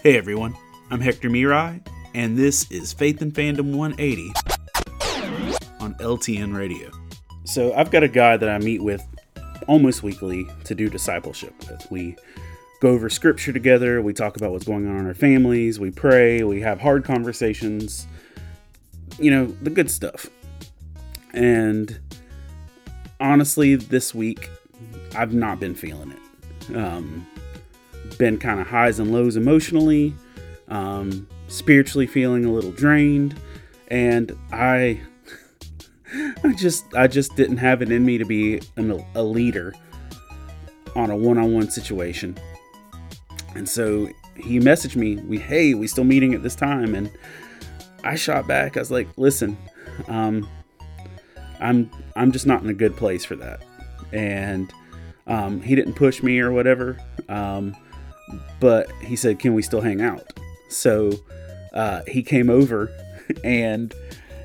Hey everyone, I'm Hector Mirai, and this is Faith and Fandom 180 on LTN Radio. So, I've got a guy that I meet with almost weekly to do discipleship with. We go over scripture together, we talk about what's going on in our families, we pray, we have hard conversations, you know, the good stuff. And honestly, this week, I've not been feeling it. Um, been kind of highs and lows emotionally, um, spiritually feeling a little drained, and I, I just, I just didn't have it in me to be an, a leader on a one-on-one situation. And so he messaged me, "We hey, we still meeting at this time?" And I shot back. I was like, "Listen, um, I'm I'm just not in a good place for that." And um, he didn't push me or whatever. Um, but he said, "Can we still hang out?" So uh, he came over, and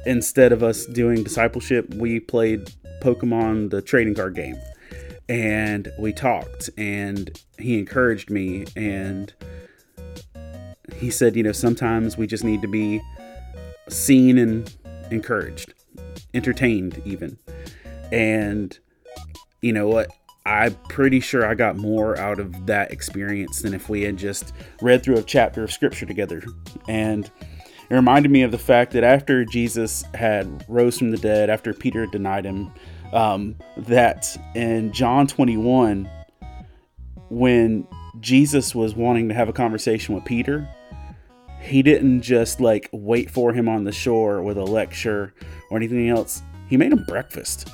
instead of us doing discipleship, we played Pokemon the trading card game, and we talked, and he encouraged me, and he said, "You know, sometimes we just need to be seen and encouraged, entertained, even." And you know what? I'm pretty sure I got more out of that experience than if we had just read through a chapter of scripture together. And it reminded me of the fact that after Jesus had rose from the dead, after Peter denied him, um, that in John 21, when Jesus was wanting to have a conversation with Peter, he didn't just like wait for him on the shore with a lecture or anything else. He made him breakfast.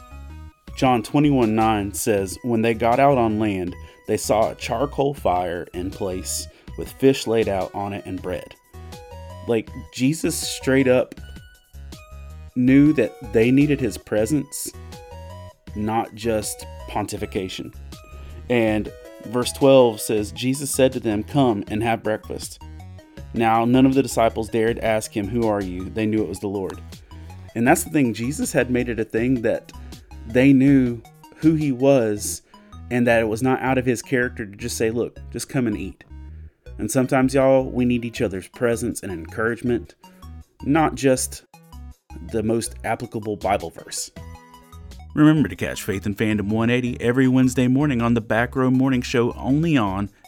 John 21 9 says, When they got out on land, they saw a charcoal fire in place with fish laid out on it and bread. Like, Jesus straight up knew that they needed his presence, not just pontification. And verse 12 says, Jesus said to them, Come and have breakfast. Now, none of the disciples dared ask him, Who are you? They knew it was the Lord. And that's the thing, Jesus had made it a thing that they knew who he was and that it was not out of his character to just say, look, just come and eat. And sometimes, y'all, we need each other's presence and encouragement, not just the most applicable Bible verse. Remember to catch Faith and Fandom 180 every Wednesday morning on the Back Row Morning Show only on